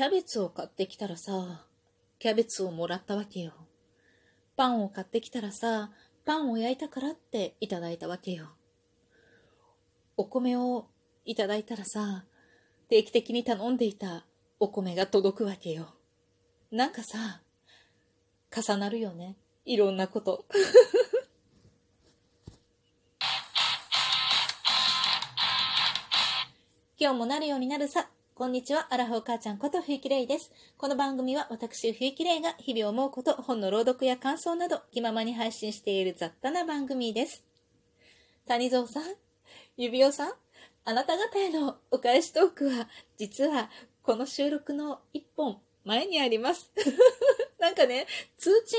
キャベツを買ってきたらさ、キャベツをもらったわけよ。パンを買ってきたらさ、パンを焼いたからっていただいたわけよ。お米をいただいたらさ、定期的に頼んでいたお米が届くわけよ。なんかさ、重なるよね。いろんなこと。今日もなるようになるさ。こんにちは、アラフォー母ちゃんこと冬木玲です。この番組は私冬木玲が日々思うこと、本の朗読や感想など気ままに配信している雑多な番組です。谷蔵さん、指輪さん、あなた方へのお返しトークは、実はこの収録の一本前にあります。なんかね、通知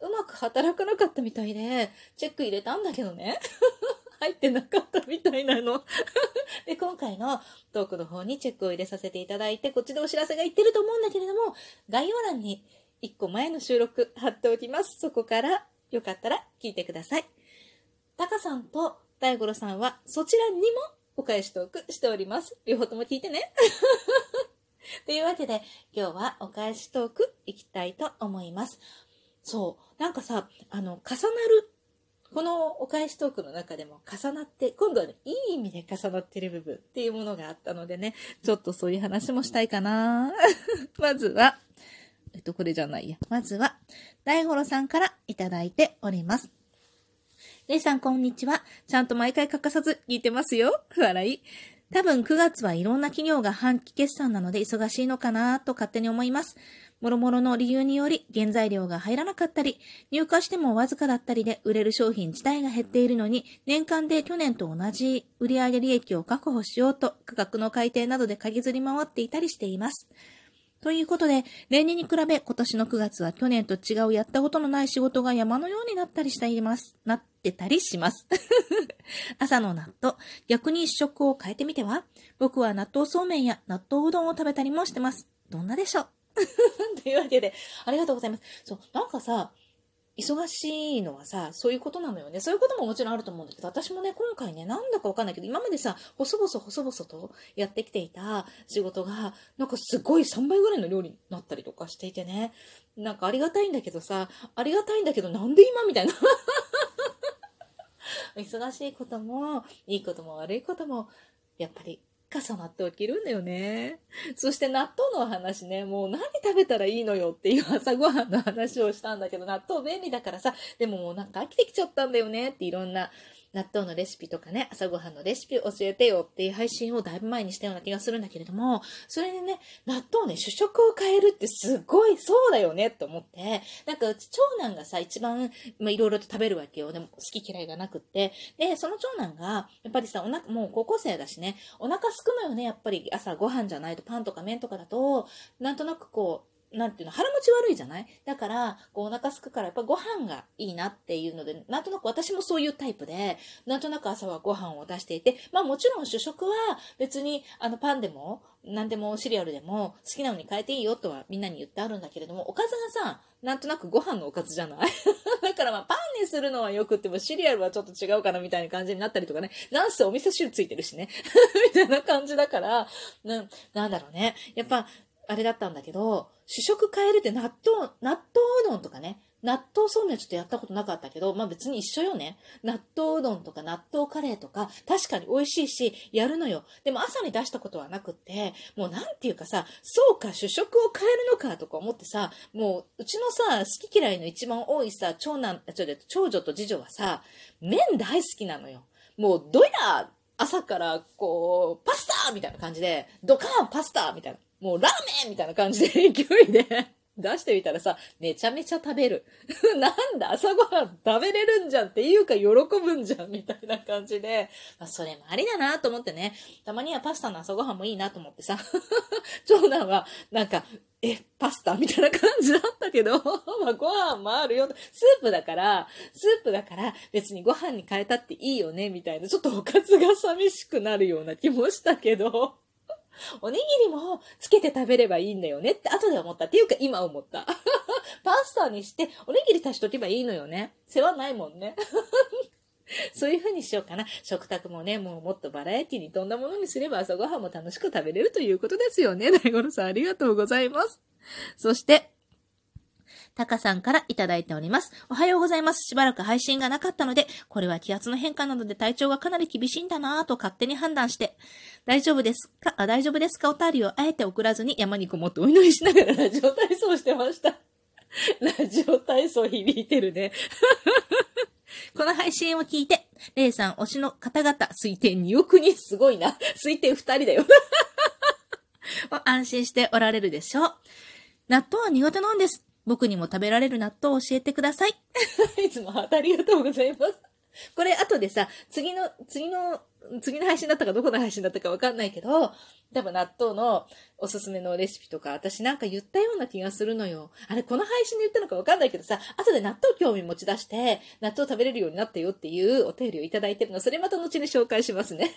がうまく働かなかったみたいで、チェック入れたんだけどね。入ってなかったみたいなの。で、今回のトークの方にチェックを入れさせていただいて、こっちでお知らせがいってると思うんだけれども、概要欄に1個前の収録貼っておきます。そこからよかったら聞いてください。タカさんと大五郎さんはそちらにもお返しトークしております。両方とも聞いてね。というわけで、今日はお返しトークいきたいと思います。そう。なんかさ、あの、重なる、このお返しトークの中でも重なって、今度はね、いい意味で重なってる部分っていうものがあったのでね、ちょっとそういう話もしたいかな まずは、えっと、これじゃないや。まずは、大五郎さんからいただいております。レイさん、こんにちは。ちゃんと毎回欠かさず聞いてますよ。笑い。多分9月はいろんな企業が半期決算なので忙しいのかなと勝手に思います。もろもろの理由により原材料が入らなかったり、入荷してもわずかだったりで売れる商品自体が減っているのに、年間で去年と同じ売上利益を確保しようと価格の改定などで鍵ずり回っていたりしています。ということで、例年に比べ今年の9月は去年と違うやったことのない仕事が山のようになったりしています。なってたりします。朝の納豆、逆に一食を変えてみては？僕は納豆そうめんや納豆うどんを食べたりもしてます。どんなでしょう？というわけで、ありがとうございます。そう、なんかさ、忙しいのはさ、そういうことなのよね。そういうことももちろんあると思うんだけど、私もね、今回ね、なんだかわかんないけど、今までさ、細々細々とやってきていた仕事が、なんかすごい3倍ぐらいの量になったりとかしていてね、なんかありがたいんだけどさ、ありがたいんだけど、なんで今みたいな。忙しいことも、いいことも悪いことも、やっぱり重なって起きるんだよね。そして納豆の話ね、もう何食べたらいいのよっていう朝ごはんの話をしたんだけど、納豆便利だからさ、でももうなんか飽きてきちゃったんだよねっていろんな納豆のレシピとかね、朝ごはんのレシピ教えてよっていう配信をだいぶ前にしたような気がするんだけれども、それでね、納豆ね、主食を変えるってすごいそうだよねって思って、なんかうち長男がさ、一番、まあ、いろいろと食べるわけよ。でも好き嫌いがなくって。で、その長男が、やっぱりさ、おなもう高校生だしね、お腹すくのよね、やっぱり朝ご飯じゃないとパンとか麺とかだと、なんとなくこう、なんていうの、腹持ち悪いじゃない？だから、こうお腹すくからやっぱご飯がいいなっていうので、なんとなく私もそういうタイプで、なんとなく朝はご飯を出していて、まあもちろん主食は別にあのパンでも、何でもシリアルでも好きなのに変えていいよとはみんなに言ってあるんだけれども、おかずがさ、なんとなくご飯のおかずじゃない？だからまあパンにするのはよくってもシリアルはちょっと違うかなみたいな感じになったりとかね。なんせお味噌汁ついてるしね。みたいな感じだから、な、なんだろうね。やっぱ、あれだったんだけど、主食変えるって納豆、納豆うどんとかね、納豆そうめんちょっとやったことなかったけど、まあ別に一緒よね。納豆うどんとか納豆カレーとか、確かに美味しいし、やるのよ。でも朝に出したことはなくって、もうなんていうかさ、そうか、主食を変えるのかとか思ってさ、もう、うちのさ、好き嫌いの一番多いさ、長男、ちょ、長女と次女はさ、麺大好きなのよ。もう、どや朝からこう、パスタみたいな感じで、ドカーンパスタみたいな。もうラーメンみたいな感じで 勢いで出してみたらさ、めちゃめちゃ食べる。なんだ、朝ごはん食べれるんじゃんっていうか喜ぶんじゃんみたいな感じで、まあ、それもありだなと思ってね、たまにはパスタの朝ごはんもいいなと思ってさ、長男はなんか、え、パスタみたいな感じだったけど、まあご飯もあるよ。スープだから、スープだから別にご飯に変えたっていいよね、みたいな、ちょっとおかずが寂しくなるような気もしたけど、おにぎりもつけて食べればいいんだよねって後で思った。っていうか今思った。パスタにしておにぎり足しとけばいいのよね。世話ないもんね。そういう風にしようかな。食卓もね、もうもっとバラエティに富んだものにすれば朝ごはんも楽しく食べれるということですよね。大五郎さんありがとうございます。そして、タカさんからいただいております。おはようございます。しばらく配信がなかったので、これは気圧の変化などで体調がかなり厳しいんだなぁと勝手に判断して、大丈夫ですか、あ大丈夫ですか？お便りをあえて送らずに山にこもってお祈りしながら ラジオ体操してました。ラジオ体操響いてるね。この配信を聞いて、レイさん推しの方々、推定2億人、すごいな。推定2人だよ。安心しておられるでしょう。納豆は苦手なんです。僕にも食べられる納豆を教えてください。いつもありがとうございます。これ、後でさ、次の、次の、次の配信だったかどこの配信だったかわかんないけど、多分納豆のおすすめのレシピとか、私なんか言ったような気がするのよ。あれ、この配信で言ったのかわかんないけどさ、後で納豆興味持ち出して、納豆食べれるようになったよっていうお便りをいただいてるの、それまた後に紹介しますね。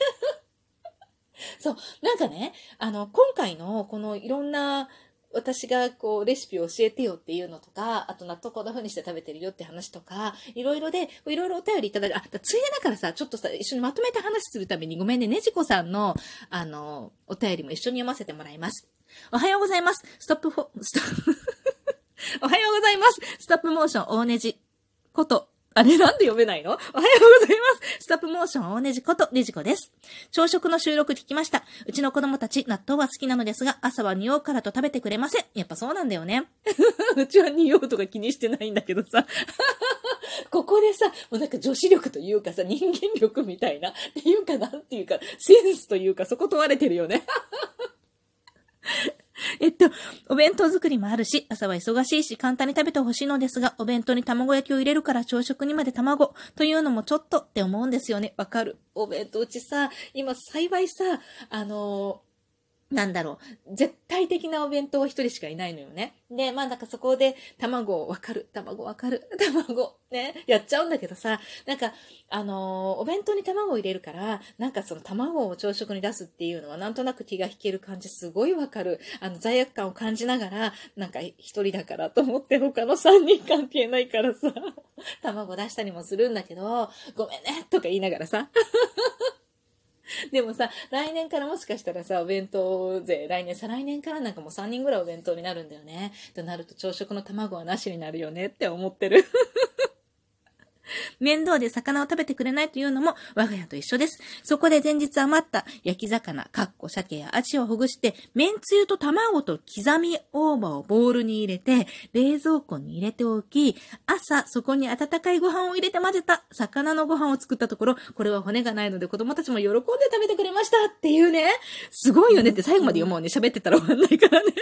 そう、なんかね、あの、今回のこのいろんな私がこうレシピを教えてよっていうのとか、あと納豆こんな風にして食べてるよって話とか、いろいろで、いろいろお便りいただいて、あ、ついでだからさ、ちょっとさ、一緒にまとめて話するためにごめんね、ねじこさんの、あの、お便りも一緒に読ませてもらいます。おはようございます。ストップフォ、ストップ おはようございます。ストップモーション大ネジこと、あれなんで読めないの？おはようございます。ストップモーション大ネジことネジコです。朝食の収録聞きました。うちの子供たち納豆は好きなのですが、朝は匂うからと食べてくれません。やっぱそうなんだよね。うちは匂うとか気にしてないんだけどさ。ここでさ、もうなんか女子力というかさ、人間力みたいな、っていうかなんていうか、センスというか、そこ問われてるよね。お弁当作りもあるし、朝は忙しいし、簡単に食べてほしいのですが、お弁当に卵焼きを入れるから朝食にまで卵というのもちょっとって思うんですよね。わかる。お弁当うちさ、今幸いさ、あのなんだろう、絶対的なお弁当は一人しかいないのよね。で、まあなんかそこで卵わかる、卵わかる、卵。ね、やっちゃうんだけどさ、なんか、あのー、お弁当に卵を入れるから、なんかその卵を朝食に出すっていうのはなんとなく気が引ける感じすごいわかる。あの、罪悪感を感じながら、なんか一人だからと思って他の三人関係ないからさ、卵出したりもするんだけど、ごめんね。とか言いながらさ、でもさ、来年からもしかしたらさ、お弁当税、来年、再来年からなんかもう3人ぐらいお弁当になるんだよね。となると朝食の卵はなしになるよねって思ってる。面倒で魚を食べてくれないというのも我が家と一緒です。そこで前日余った焼き魚、かっこ鮭やアジをほぐして、麺つゆと卵と刻み大葉をボウルに入れて、冷蔵庫に入れておき、朝そこに温かいご飯を入れて混ぜた魚のご飯を作ったところ、これは骨がないので子供たちも喜んで食べてくれましたっていうね。すごいよねって最後まで読もうね。喋ってたら終わんないからね。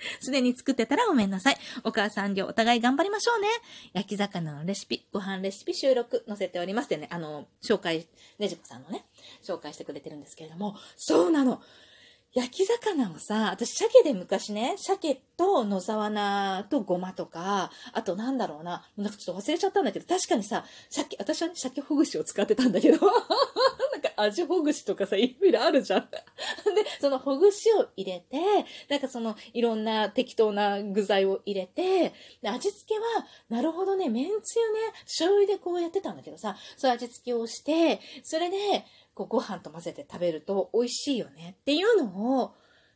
すでに作ってたらごめんなさい。お母さん業お互い頑張りましょうね。焼き魚のレシピ、ご飯レシピ収録載せておりますでね、あの、紹介、ねじこさんのね、紹介してくれてるんですけれども、そうなの。焼き魚をさ、私、鮭で昔ね、鮭と野沢菜とごまとか、あとなんだろうな、なんかちょっと忘れちゃったんだけど、確かにさ、鮭、私はね、鮭ほぐしを使ってたんだけど、なんか味ほぐしとかさ、いろいろあるじゃん。で、そのほぐしを入れて、なんかその、いろんな適当な具材を入れて、で、味付けは、なるほどね、めんつゆね、醤油でこうやってたんだけどさ、そういう味付けをして、それで、こうご飯と混ぜて食べると美味しいよねっていうのを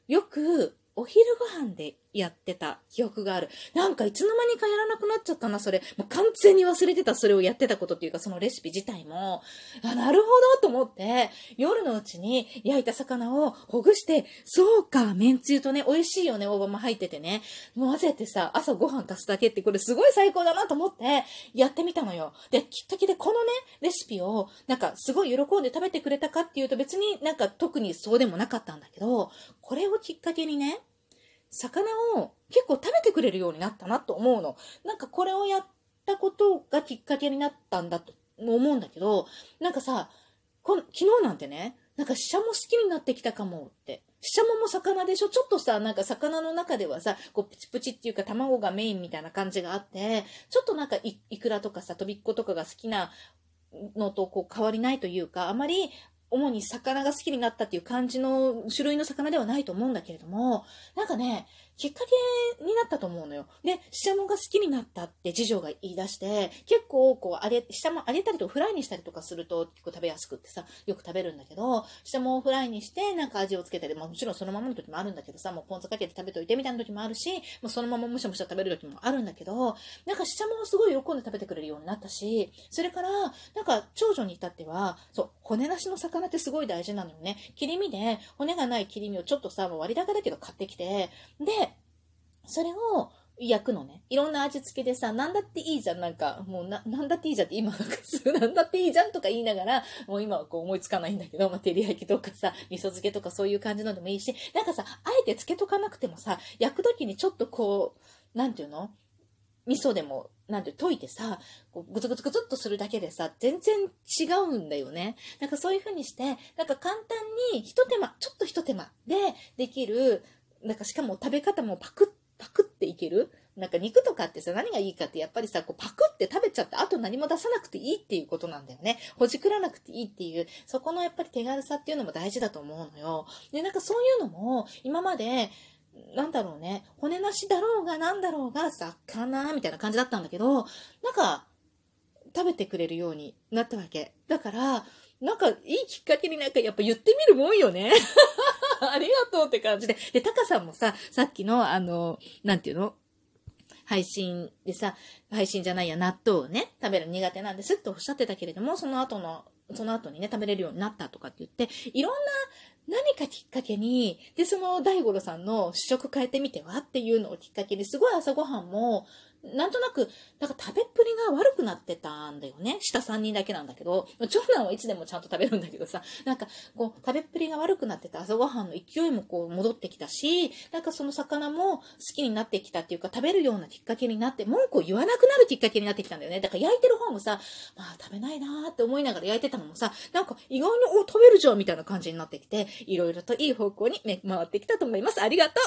よくお昼ご飯でやってた記憶がある。なんかいつの間にかやらなくなっちゃったな、それ。もう完全に忘れてた、それをやってたことっていうか、そのレシピ自体も。あ、なるほどと思って、夜のうちに焼いた魚をほぐして、そうか、めんつゆとね、美味しいよね、大葉も入っててね。混ぜてさ、朝ご飯足すだけって、これすごい最高だなと思って、やってみたのよ。で、きっかけでこのね、レシピを、なんかすごい喜んで食べてくれたかっていうと別になんか特にそうでもなかったんだけど、これをきっかけにね、魚を結構食べてくれるようになったなと思うの。なんかこれをやったことがきっかけになったんだと思うんだけど、なんかさ、こ昨日なんてね、なんかシシャモ好きになってきたかもって。シシャモも魚でしょ？ちょっとさ、なんか魚の中ではさ、こうプチプチっていうか卵がメインみたいな感じがあって、ちょっとなんかイクラとかさ、とびっことかが好きなのとこう変わりないというか、あまり主に魚が好きになったっていう感じの種類の魚ではないと思うんだけれども、なんかね、きっかけになったと思うのよ。で、シシャモが好きになったって次女が言い出して、結構こう、あれ、シシャモ揚げたりとフライにしたりとかすると結構食べやすくってさ、よく食べるんだけど、シシャモをフライにしてなんか味をつけたり、まあもちろんそのままの時もあるんだけどさ、もうポン酢かけて食べといてみたいな時もあるし、もうそのままむしゃむしゃ食べる時もあるんだけど、なんかシシャモをすごい喜んで食べてくれるようになったし、それから、なんか長女に至っては、そう、骨なしの魚ってすごい大事なのよね。切り身で、骨がない切り身をちょっとさ、割高だけど買ってきて、で、それを焼くのね。いろんな味付けでさ、なんだっていいじゃん。なんか、もうな、なんだっていいじゃんって今なんかすぐ なんだっていいじゃんとか言いながら、もう今はこう思いつかないんだけど、まあ、照り焼きとかさ、味噌漬けとかそういう感じのでもいいし、なんかさ、あえて漬けとかなくてもさ、焼くときにちょっとこう、なんていうの？味噌でも、なんて溶いてさ、こうぐつぐつぐつっとするだけでさ、全然違うんだよね。なんかそういう風にして、なんか簡単に一手間、ちょっと一手間でできる、なんかしかも食べ方もパクッパクっていける？なんか肉とかってさ、何がいいかってやっぱりさ、こうパクって食べちゃってあと何も出さなくていいっていうことなんだよね。ほじくらなくていいっていう、そこのやっぱり手軽さっていうのも大事だと思うのよ。で、なんかそういうのも、今まで、なんだろうね、骨なしだろうがなんだろうが、魚みたいな感じだったんだけど、なんか、食べてくれるようになったわけ。だから、なんかいいきっかけになんかやっぱ言ってみるもんよね。ありがとうって感じで。で、タカさんもさ、さっきのあの、なんていうの？配信でさ、配信じゃないや、納豆をね、食べる苦手なんですっておっしゃってたけれども、その後の、その後にね、食べれるようになったとかって言って、いろんな何かきっかけに、で、その大五郎さんの試食変えてみてはっていうのをきっかけに、すごい朝ごはんも、なんとなく、なんか食べっぷりが悪くなってたんだよね。下3人だけなんだけど、長男はいつでもちゃんと食べるんだけどさ、なんか、こう、食べっぷりが悪くなってた朝ごはんの勢いもこう戻ってきたし、なんかその魚も好きになってきたっていうか、食べるようなきっかけになって、文句を言わなくなるきっかけになってきたんだよね。だから焼いてる方もさ、まあ食べないなーって思いながら焼いてたのもさ、なんか意外に、お、食べるじゃんみたいな感じになってきて、いろいろといい方向にね、回ってきたと思います。ありがとう